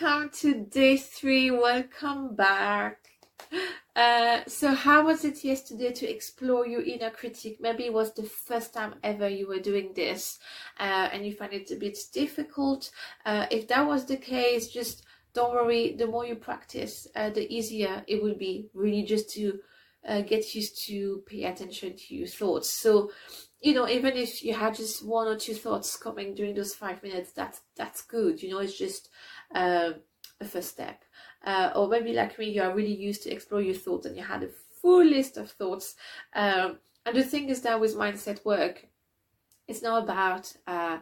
welcome to day three. Welcome back. Uh, so, how was it yesterday to explore your inner critic? Maybe it was the first time ever you were doing this uh, and you find it a bit difficult. Uh, if that was the case, just don't worry. The more you practice, uh, the easier it will be, really, just to uh, get used to pay attention to your thoughts. So, you know, even if you had just one or two thoughts coming during those five minutes, that's that's good. You know, it's just uh, a first step. Uh, or maybe like me, you are really used to explore your thoughts and you had a full list of thoughts. Um, and the thing is that with mindset work, it's not about uh,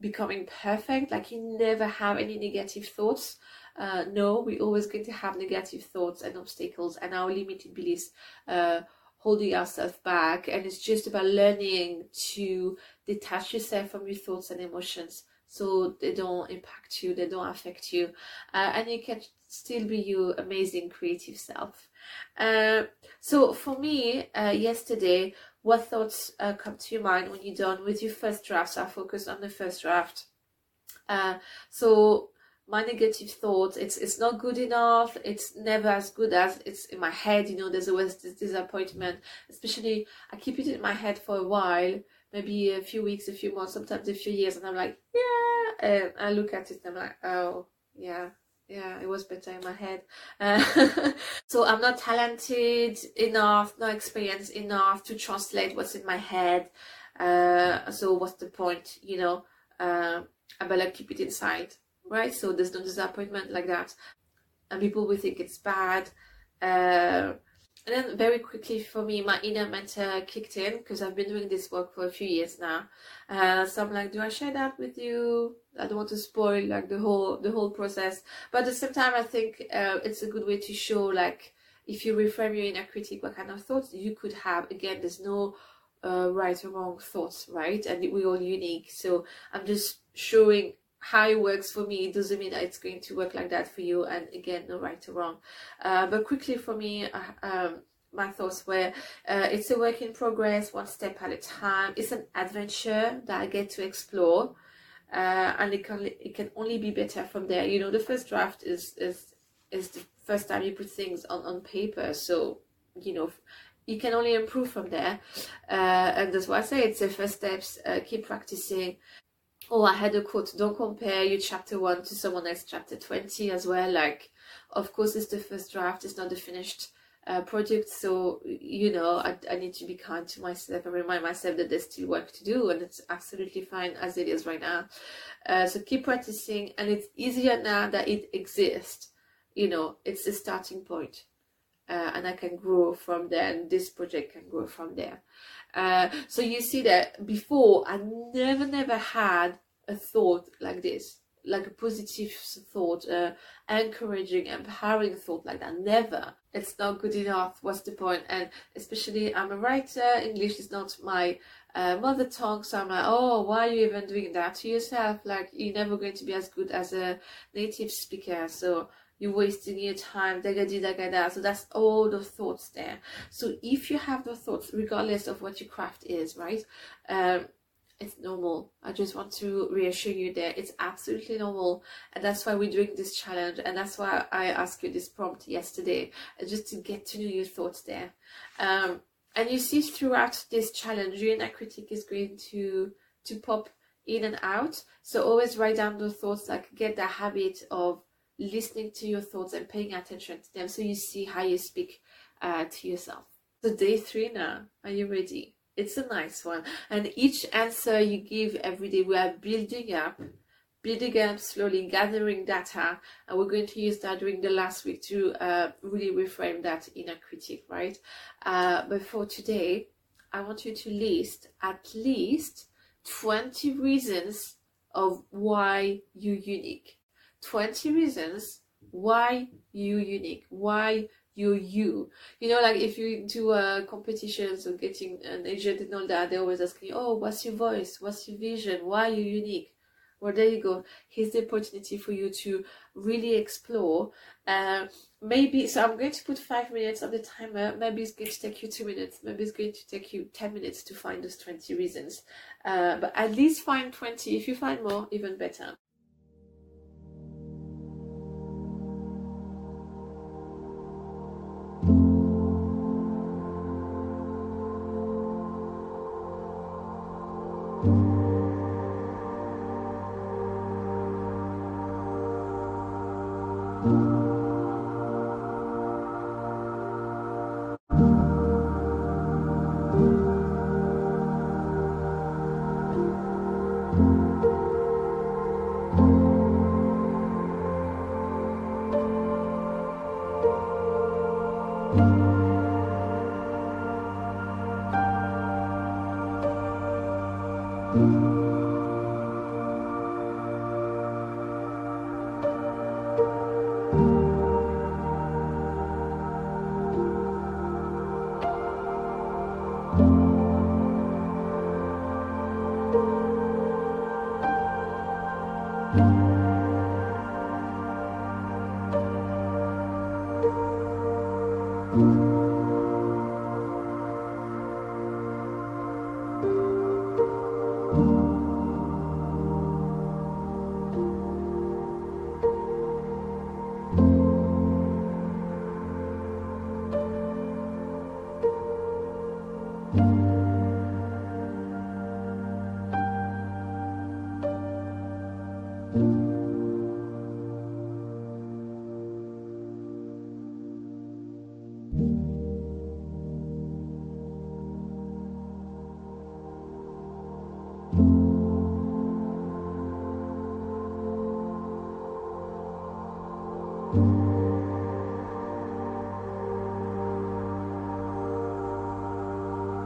becoming perfect. Like you never have any negative thoughts. Uh, no, we're always going to have negative thoughts and obstacles and our limited beliefs uh, holding ourselves back. And it's just about learning to detach yourself from your thoughts and emotions so they don't impact you they don't affect you. Uh, and you can still be your amazing creative self. Uh, so for me uh, yesterday what thoughts uh, come to your mind when you're done with your first draft? So i focused on the first draft. Uh, so my negative thoughts it's it's not good enough it's never as good as it's in my head you know there's always this disappointment especially i keep it in my head for a while maybe a few weeks a few months sometimes a few years and i'm like yeah and i look at it and i'm like oh yeah yeah it was better in my head. Uh, so i'm not talented enough not experienced enough to translate what's in my head uh, so what's the point you know uh, i better keep it inside right? So there's no disappointment like that. And people will think it's bad. Uh, and then very quickly for me, my inner mentor kicked in because I've been doing this work for a few years now. Uh, so I'm like, do I share that with you? I don't want to spoil like the whole the whole process. But at the same time, I think uh, it's a good way to show like if you reframe your inner critic, what kind of thoughts you could have. Again, there's no uh, right or wrong thoughts, right? And we're all unique. So I'm just showing how it works for me doesn't mean that it's going to work like that for you and again no right or wrong. Uh, but quickly for me uh, um, my thoughts were uh, it's a work in progress one step at a time. It's an adventure that i get to explore uh, and it can it can only be better from there. You know the first draft is is is the first time you put things on on paper. So you know you can only improve from there. Uh, and that's why i say it's the first steps uh, keep practicing oh i had a quote. Don't compare your chapter 1 to someone else chapter 20 as well. Like of course it's the first draft. It's not the finished uh, project. So you know I, I need to be kind to myself and remind myself that there's still work to do and it's absolutely fine as it is right now. Uh, so keep practicing and it's easier now that it exists. You know it's the starting point uh, and I can grow from there and this project can grow from there uh, so you see that before I never, never had a thought like this, like a positive thought, uh, encouraging, empowering thought like that. Never. It's not good enough. What's the point? And especially, I'm a writer. English is not my uh, mother tongue, so I'm like, oh, why are you even doing that to yourself? Like, you're never going to be as good as a native speaker. So you're wasting your time, So that's all the thoughts there. So if you have the thoughts, regardless of what your craft is, right? Um, it's normal. I just want to reassure you there. It's absolutely normal. And that's why we're doing this challenge. And that's why I asked you this prompt yesterday, uh, just to get to know your thoughts there. Um, and you see throughout this challenge, your inner critic is going to, to pop in and out. So always write down those thoughts, like get the habit of listening to your thoughts and paying attention to them so you see how you speak uh, to yourself. So, day three now, are you ready? It's a nice one. And each answer you give every day, we are building up, building up slowly, gathering data. And we're going to use that during the last week to uh, really reframe that inner critic, right? Uh, but for today, I want you to list at least 20 reasons of why you're unique 20 reasons why you unique, why you're you. You know, like if you do uh, competitions or getting an agent and all that, they always ask you, oh, what's your voice? What's your vision? Why are you unique? Well, there you go. Here's the opportunity for you to really explore. Uh, maybe, so I'm going to put five minutes on the timer. Maybe it's going to take you two minutes. Maybe it's going to take you 10 minutes to find those 20 reasons. Uh, but at least find 20. If you find more, even better.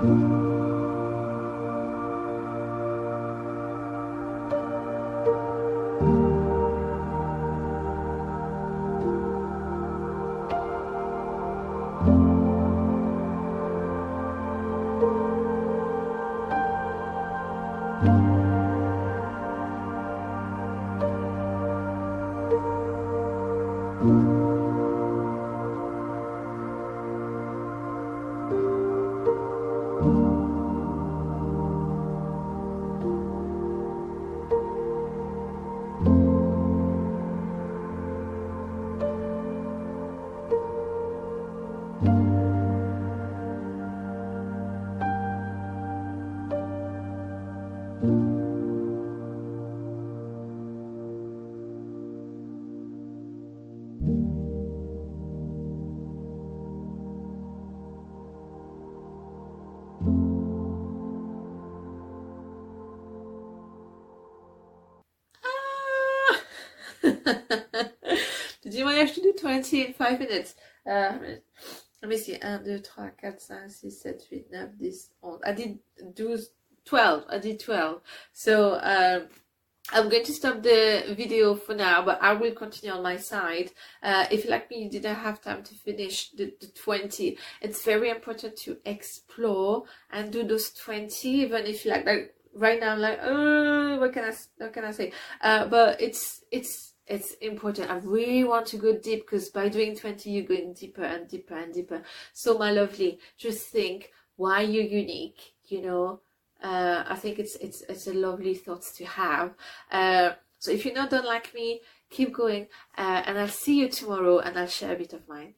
thank mm -hmm. you tu dis, voyage to do 20 in 5 minutes. Uh, let me see. 1, 2, 3, 4, 5, 6, 7, 8, 9, 10, 11. I did do 12 i did 12 so um I'm going to stop the video for now, but I will continue on my side. Uh, if like me, you didn't have time to finish the, the 20, it's very important to explore and do those 20, even if like, like right now, I'm like, oh, what can I, what can I say? Uh, but it's, it's, it's important. I really want to go deep because by doing 20, you're going deeper and deeper and deeper. So my lovely, just think why you're unique, you know, uh, I think it's it's it's a lovely thought to have. Uh, so if you're not done like me, keep going, uh, and I'll see you tomorrow, and I'll share a bit of mine.